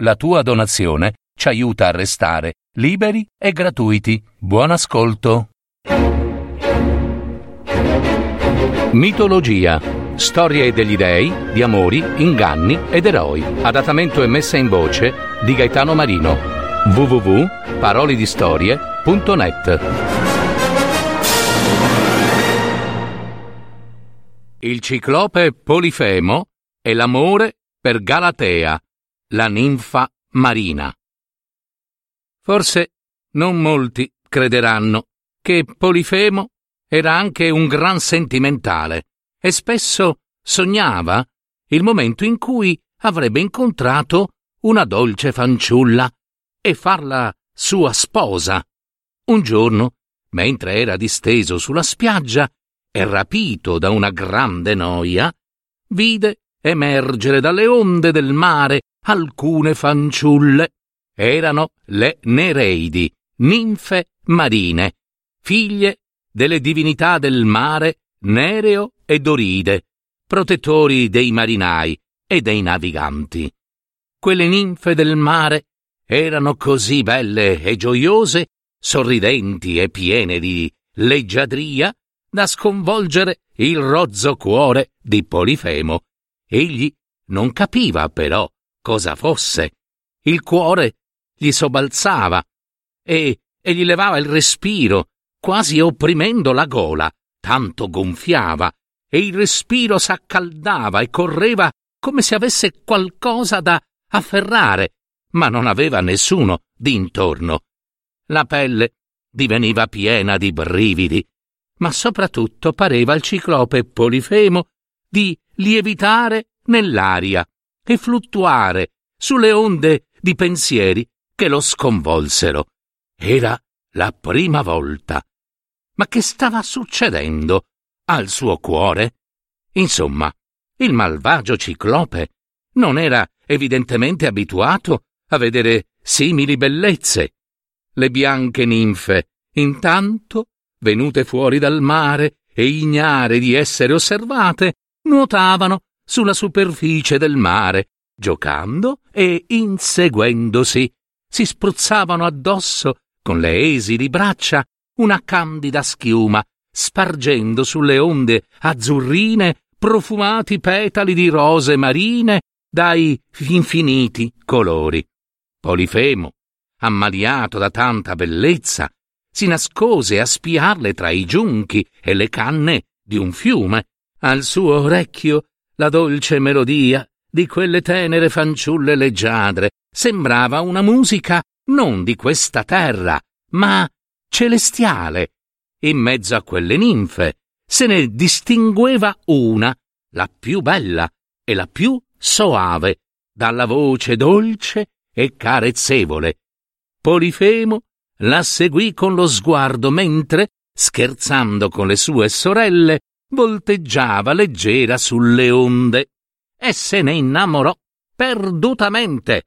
La tua donazione ci aiuta a restare liberi e gratuiti. Buon ascolto. Mitologia. Storie degli dei, di amori, inganni ed eroi. Adattamento e messa in voce di Gaetano Marino. www.parolidistorie.net Il ciclope Polifemo e l'amore per Galatea la ninfa marina. Forse non molti crederanno che Polifemo era anche un gran sentimentale e spesso sognava il momento in cui avrebbe incontrato una dolce fanciulla e farla sua sposa. Un giorno, mentre era disteso sulla spiaggia e rapito da una grande noia, vide emergere dalle onde del mare alcune fanciulle. Erano le Nereidi, ninfe marine, figlie delle divinità del mare Nereo e Doride, protettori dei marinai e dei naviganti. Quelle ninfe del mare erano così belle e gioiose, sorridenti e piene di leggiadria, da sconvolgere il rozzo cuore di Polifemo. Egli non capiva però cosa fosse. Il cuore gli sobbalzava e, e gli levava il respiro, quasi opprimendo la gola, tanto gonfiava, e il respiro s'accaldava e correva come se avesse qualcosa da afferrare, ma non aveva nessuno d'intorno. La pelle diveniva piena di brividi, ma soprattutto pareva al ciclope Polifemo di lievitare nell'aria e fluttuare sulle onde di pensieri che lo sconvolsero. Era la prima volta. Ma che stava succedendo al suo cuore? Insomma, il malvagio ciclope non era evidentemente abituato a vedere simili bellezze. Le bianche ninfe, intanto, venute fuori dal mare e ignare di essere osservate, nuotavano sulla superficie del mare, giocando e inseguendosi. Si spruzzavano addosso, con le esili braccia, una candida schiuma, spargendo sulle onde azzurrine profumati petali di rose marine dai infiniti colori. Polifemo, ammaliato da tanta bellezza, si nascose a spiarle tra i giunchi e le canne di un fiume. Al suo orecchio la dolce melodia di quelle tenere fanciulle leggiadre sembrava una musica non di questa terra, ma celestiale. In mezzo a quelle ninfe se ne distingueva una, la più bella e la più soave, dalla voce dolce e carezzevole. Polifemo la seguì con lo sguardo mentre, scherzando con le sue sorelle, volteggiava leggera sulle onde e se ne innamorò perdutamente.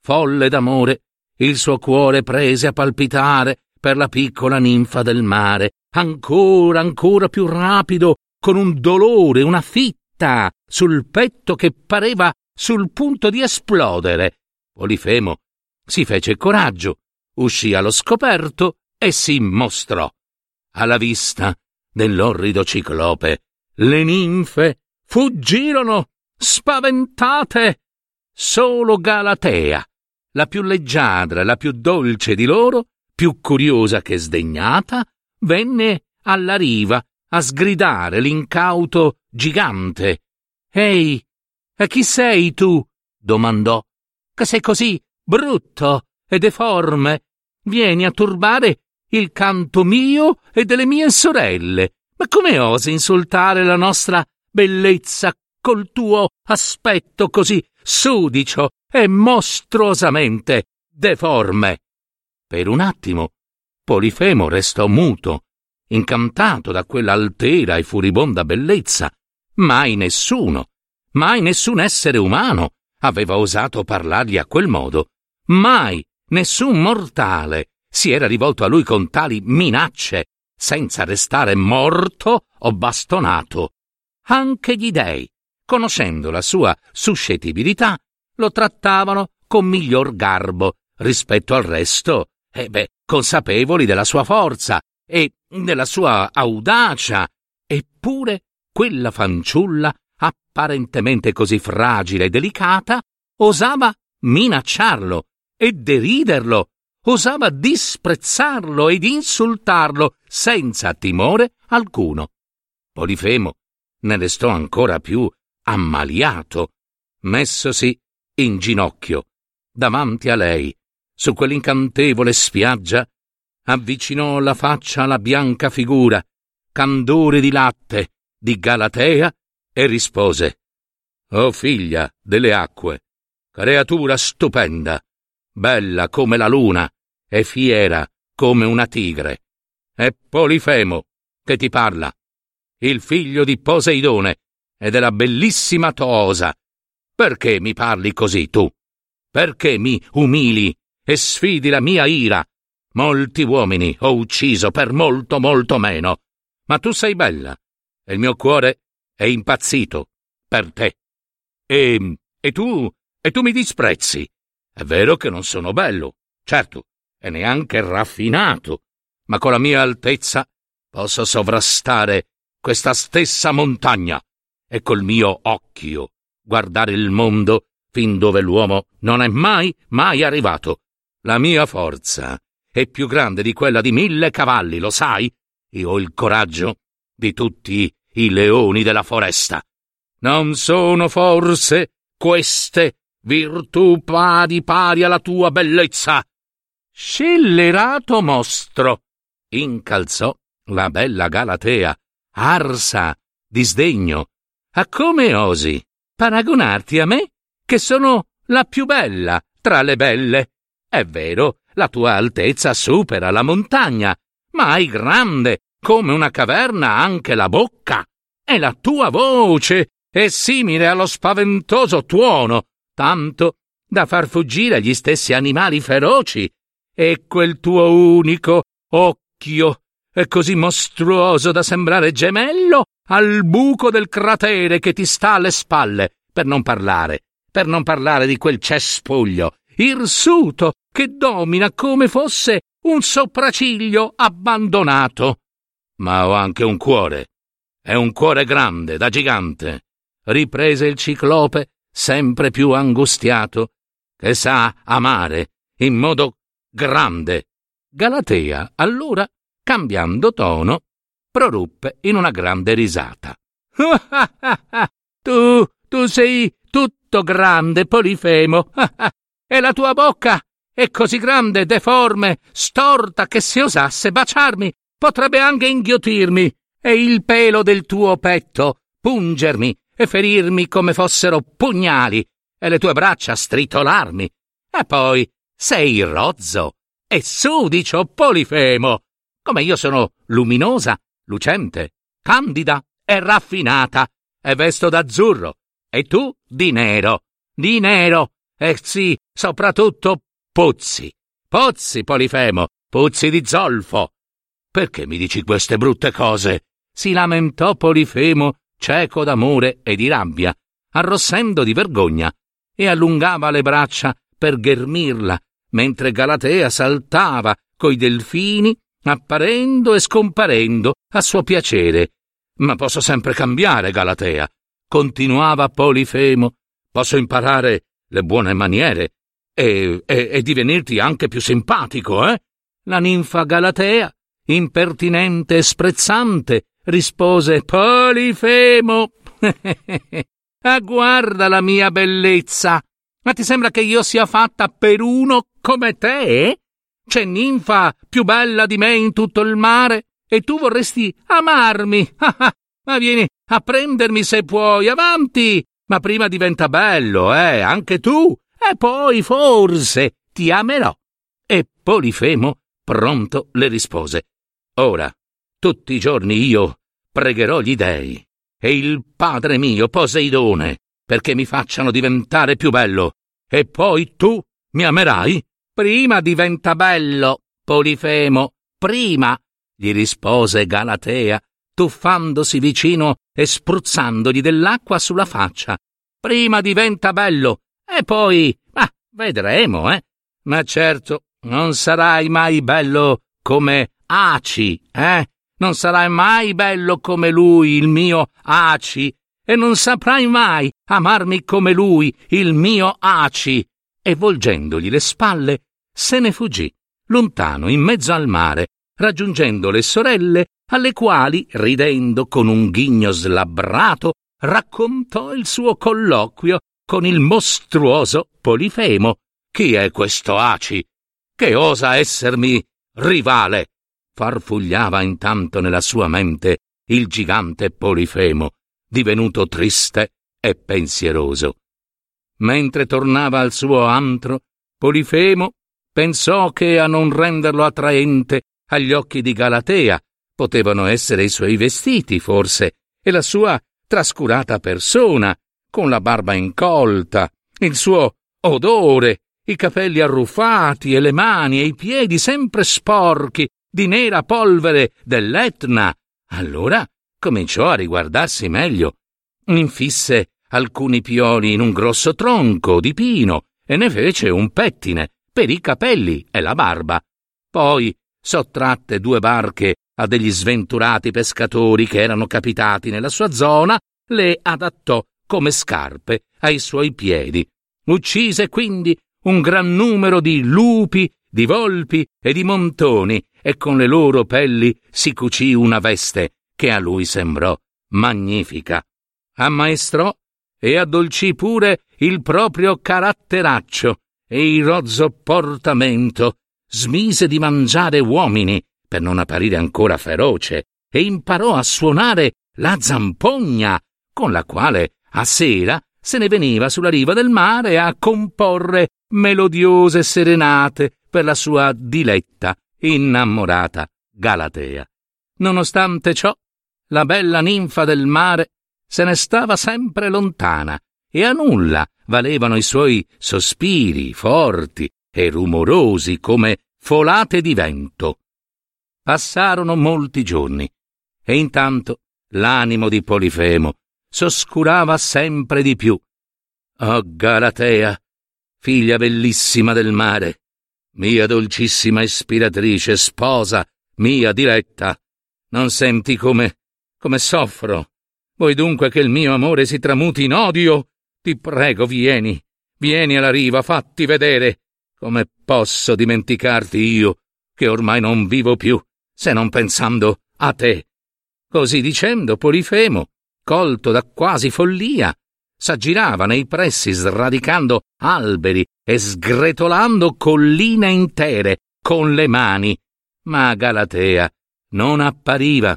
Folle d'amore, il suo cuore prese a palpitare per la piccola ninfa del mare, ancora, ancora più rapido, con un dolore, una fitta sul petto che pareva sul punto di esplodere. Polifemo si fece coraggio, uscì allo scoperto e si mostrò. Alla vista dell'orrido ciclope, le ninfe fuggirono spaventate. Solo Galatea, la più leggiadra, la più dolce di loro, più curiosa che sdegnata, venne alla riva a sgridare l'incauto gigante. Ehi, e chi sei tu? domandò. Che sei così brutto e deforme. Vieni a turbare il canto mio e delle mie sorelle. Ma come osi insultare la nostra bellezza col tuo aspetto così sudicio e mostruosamente deforme? Per un attimo Polifemo restò muto, incantato da quella altera e furibonda bellezza. Mai nessuno, mai nessun essere umano aveva osato parlargli a quel modo. Mai nessun mortale si era rivolto a lui con tali minacce, senza restare morto o bastonato. Anche gli dei, conoscendo la sua suscettibilità, lo trattavano con miglior garbo rispetto al resto, e beh, consapevoli della sua forza e della sua audacia. Eppure quella fanciulla, apparentemente così fragile e delicata, osava minacciarlo e deriderlo, osava disprezzarlo ed insultarlo senza timore alcuno. Polifemo ne restò ancora più ammaliato, messosi in ginocchio davanti a lei, su quell'incantevole spiaggia, avvicinò la faccia alla bianca figura, candore di latte, di Galatea, e rispose O figlia delle acque, creatura stupenda, bella come la luna e fiera come una tigre. È Polifemo che ti parla, il figlio di Poseidone e della bellissima Toosa. Perché mi parli così tu? Perché mi umili e sfidi la mia ira? Molti uomini ho ucciso per molto molto meno, ma tu sei bella e il mio cuore è impazzito per te. E, e tu, e tu mi disprezzi. È vero che non sono bello, certo, e neanche raffinato, ma con la mia altezza posso sovrastare questa stessa montagna e col mio occhio guardare il mondo fin dove l'uomo non è mai, mai arrivato. La mia forza è più grande di quella di mille cavalli, lo sai? Io ho il coraggio di tutti i leoni della foresta. Non sono forse queste virtù pari pari alla tua bellezza? Scellerato mostro! incalzò la bella Galatea, arsa di sdegno. A come osi paragonarti a me, che sono la più bella tra le belle? È vero, la tua altezza supera la montagna, ma hai grande come una caverna anche la bocca, e la tua voce è simile allo spaventoso tuono, tanto da far fuggire gli stessi animali feroci, e quel tuo unico occhio è così mostruoso da sembrare gemello al buco del cratere che ti sta alle spalle, per non parlare, per non parlare di quel cespuglio irsuto che domina come fosse un sopracciglio abbandonato. Ma ho anche un cuore. È un cuore grande, da gigante, riprese il ciclope, sempre più angustiato, che sa amare in modo grande. Galatea, allora, cambiando tono, proruppe in una grande risata. tu, tu sei tutto grande, Polifemo, e la tua bocca è così grande, deforme, storta, che se osasse baciarmi potrebbe anche inghiottirmi, e il pelo del tuo petto pungermi e ferirmi come fossero pugnali, e le tue braccia stritolarmi. E poi sei rozzo e sudicio Polifemo, come io sono luminosa, lucente, candida e raffinata, e vesto d'azzurro, e tu di nero, di nero, e sì, soprattutto puzzi, puzzi, Polifemo, puzzi di zolfo. Perché mi dici queste brutte cose? si lamentò Polifemo, cieco d'amore e di rabbia, arrossendo di vergogna, e allungava le braccia per ghermirla, mentre Galatea saltava coi delfini, apparendo e scomparendo a suo piacere. Ma posso sempre cambiare, Galatea, continuava Polifemo. Posso imparare le buone maniere e, e, e divenirti anche più simpatico, eh? La ninfa Galatea, impertinente e sprezzante, rispose Polifemo. ah, guarda la mia bellezza. Ma ti sembra che io sia fatta per uno come te? C'è ninfa più bella di me in tutto il mare e tu vorresti amarmi. Ma vieni a prendermi se puoi, avanti. Ma prima diventa bello, eh, anche tu. E poi forse ti amerò. E Polifemo pronto le rispose. Ora, tutti i giorni io pregherò gli dei e il padre mio Poseidone perché mi facciano diventare più bello. E poi tu mi amerai? Prima diventa bello, Polifemo, prima, gli rispose Galatea, tuffandosi vicino e spruzzandogli dell'acqua sulla faccia. Prima diventa bello, e poi, ah, Vedremo, eh? Ma certo, non sarai mai bello come Aci, eh? Non sarai mai bello come lui, il mio Aci, e non saprai mai amarmi come lui, il mio Aci. E volgendogli le spalle, se ne fuggì, lontano in mezzo al mare, raggiungendo le sorelle, alle quali, ridendo con un ghigno slabbrato, raccontò il suo colloquio con il mostruoso Polifemo. Chi è questo Aci? Che osa essermi rivale? Farfugliava intanto nella sua mente il gigante Polifemo, divenuto triste e pensieroso. Mentre tornava al suo antro, Polifemo pensò che a non renderlo attraente agli occhi di Galatea potevano essere i suoi vestiti, forse, e la sua trascurata persona, con la barba incolta, il suo odore, i capelli arruffati e le mani e i piedi sempre sporchi di nera polvere dell'Etna. Allora cominciò a riguardarsi meglio. Infisse alcuni pioli in un grosso tronco di pino e ne fece un pettine per i capelli e la barba. Poi sottratte due barche a degli sventurati pescatori che erano capitati nella sua zona, le adattò come scarpe ai suoi piedi. Uccise quindi un gran numero di lupi, di volpi e di montoni e con le loro pelli si cucì una veste che a lui sembrò magnifica. Ammaestrò e addolcì pure il proprio caratteraccio e il rozzo portamento, smise di mangiare uomini per non apparire ancora feroce e imparò a suonare la zampogna, con la quale a sera se ne veniva sulla riva del mare a comporre melodiose serenate per la sua diletta, innamorata Galatea. Nonostante ciò, la bella ninfa del mare se ne stava sempre lontana e a nulla valevano i suoi sospiri forti e rumorosi come folate di vento. Passarono molti giorni e intanto l'animo di Polifemo s'oscurava sempre di più. Oh Galatea, figlia bellissima del mare, mia dolcissima ispiratrice, sposa, mia diretta, non senti come, come soffro. Vuoi dunque che il mio amore si tramuti in odio? Ti prego, vieni, vieni alla riva, fatti vedere. Come posso dimenticarti io, che ormai non vivo più, se non pensando a te? Così dicendo, Polifemo colto da quasi follia, s'aggirava nei pressi sradicando alberi e sgretolando colline intere con le mani. Ma Galatea non appariva.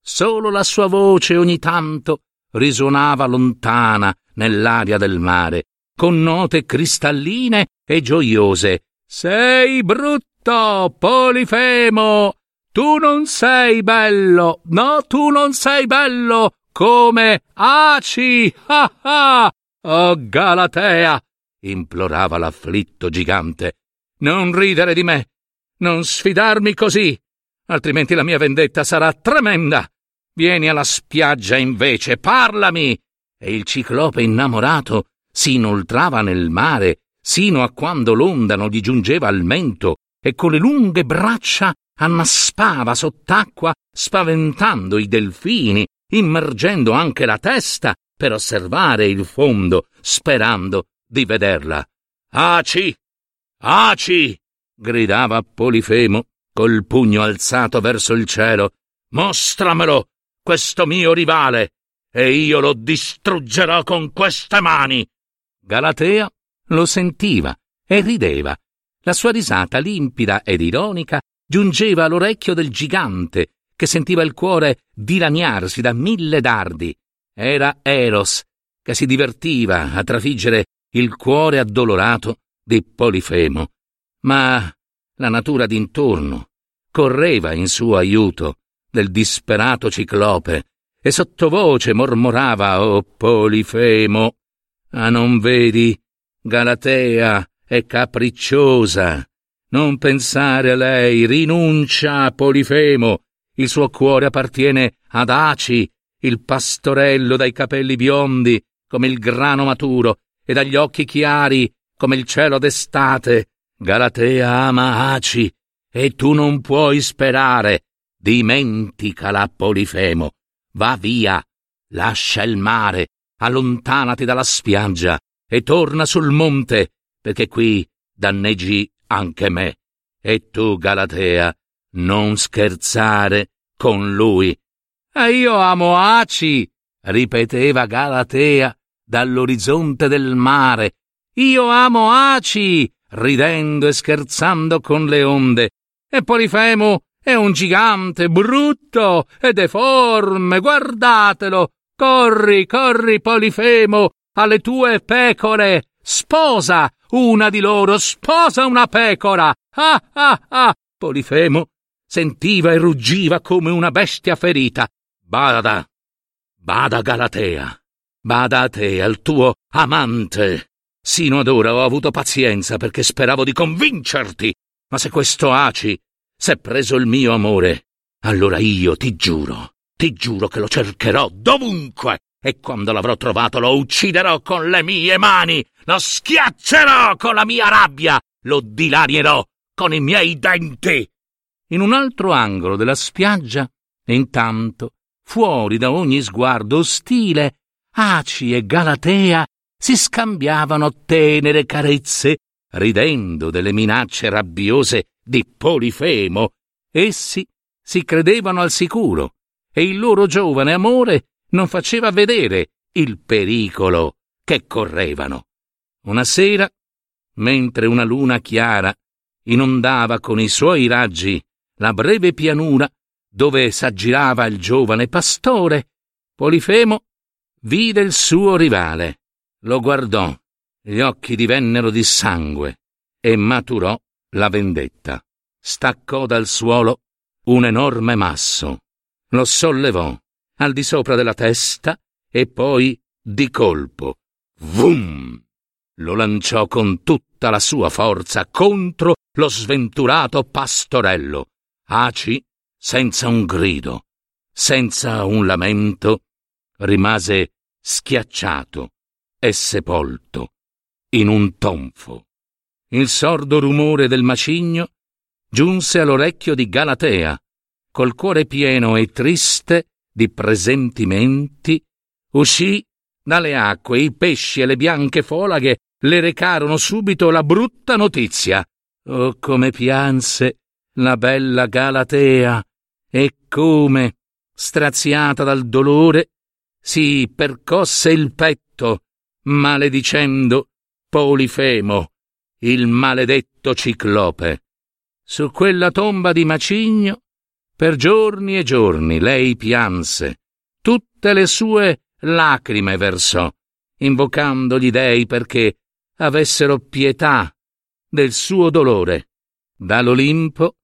Solo la sua voce ogni tanto risuonava lontana nell'aria del mare, con note cristalline e gioiose. Sei brutto, Polifemo! Tu non sei bello! No, tu non sei bello! Come Aci! Ah ah! Oh Galatea! implorava l'afflitto gigante. Non ridere di me! Non sfidarmi così! Altrimenti la mia vendetta sarà tremenda! Vieni alla spiaggia invece, parlami! E il ciclope innamorato si inoltrava nel mare sino a quando l'onda non gli giungeva al mento e con le lunghe braccia annaspava sott'acqua spaventando i delfini immergendo anche la testa per osservare il fondo, sperando di vederla. Aci! Aci! gridava Polifemo col pugno alzato verso il cielo. Mostramelo, questo mio rivale, e io lo distruggerò con queste mani. Galatea lo sentiva e rideva. La sua risata limpida ed ironica giungeva all'orecchio del gigante che sentiva il cuore dilaniarsi da mille dardi. Era Eros, che si divertiva a trafiggere il cuore addolorato di Polifemo. Ma la natura d'intorno correva in suo aiuto del disperato ciclope e sottovoce mormorava O oh, Polifemo, ah non vedi, Galatea è capricciosa. Non pensare a lei, rinuncia a Polifemo il suo cuore appartiene ad Aci, il pastorello dai capelli biondi come il grano maturo e dagli occhi chiari come il cielo d'estate. Galatea ama Aci e tu non puoi sperare. Dimenticala, Polifemo. Va via, lascia il mare, allontanati dalla spiaggia e torna sul monte, perché qui danneggi anche me. E tu, Galatea, non scherzare con lui. E io amo Aci, ripeteva Galatea dall'orizzonte del mare. Io amo Aci, ridendo e scherzando con le onde. E Polifemo è un gigante brutto e deforme, guardatelo. Corri, corri, Polifemo, alle tue pecore. Sposa una di loro, sposa una pecora. Ah, ah, ah. Polifemo sentiva e ruggiva come una bestia ferita. Bada, bada Galatea, bada a te, al tuo amante. Sino ad ora ho avuto pazienza perché speravo di convincerti, ma se questo Aci s'è preso il mio amore, allora io ti giuro, ti giuro che lo cercherò dovunque e quando l'avrò trovato lo ucciderò con le mie mani, lo schiaccerò con la mia rabbia, lo dilanierò con i miei denti. In un altro angolo della spiaggia, intanto, fuori da ogni sguardo ostile, Aci e Galatea si scambiavano tenere carezze, ridendo delle minacce rabbiose di Polifemo. Essi si credevano al sicuro e il loro giovane amore non faceva vedere il pericolo che correvano. Una sera, mentre una luna chiara inondava con i suoi raggi la breve pianura dove s'aggirava il giovane pastore, Polifemo vide il suo rivale, lo guardò, gli occhi divennero di sangue e maturò la vendetta. Staccò dal suolo un enorme masso, lo sollevò al di sopra della testa e poi di colpo, vum, lo lanciò con tutta la sua forza contro lo sventurato pastorello. Aci, senza un grido, senza un lamento, rimase schiacciato e sepolto in un tonfo. Il sordo rumore del macigno giunse all'orecchio di Galatea, col cuore pieno e triste di presentimenti, uscì dalle acque, i pesci e le bianche folaghe le recarono subito la brutta notizia. Oh, come pianse la bella Galatea e come, straziata dal dolore, si percosse il petto, maledicendo Polifemo, il maledetto ciclope. Su quella tomba di macigno per giorni e giorni lei pianse, tutte le sue lacrime versò, invocando gli dei perché avessero pietà del suo dolore. Dall'Olimpo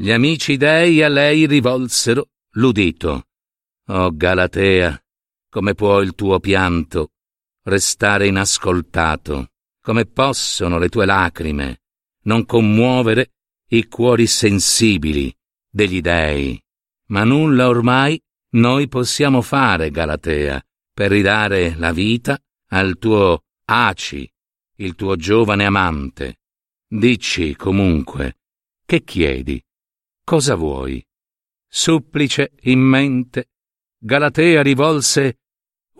gli amici dei a lei rivolsero l'udito. Oh Galatea, come può il tuo pianto restare inascoltato? Come possono le tue lacrime non commuovere i cuori sensibili degli dei. Ma nulla ormai noi possiamo fare, Galatea, per ridare la vita al tuo Aci, il tuo giovane amante. Dici comunque, che chiedi? Cosa vuoi? Supplice in mente, Galatea rivolse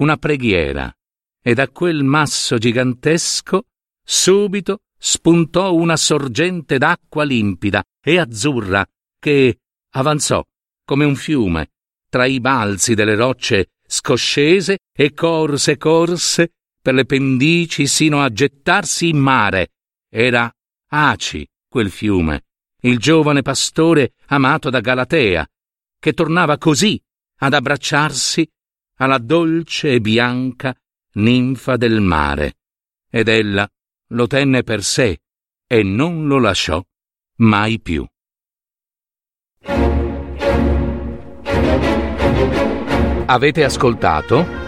una preghiera e da quel masso gigantesco subito spuntò una sorgente d'acqua limpida e azzurra che avanzò come un fiume tra i balzi delle rocce scoscese e corse corse per le pendici sino a gettarsi in mare. Era Aci quel fiume, il giovane pastore amato da Galatea, che tornava così ad abbracciarsi alla dolce e bianca ninfa del mare. Ed ella lo tenne per sé e non lo lasciò mai più. Avete ascoltato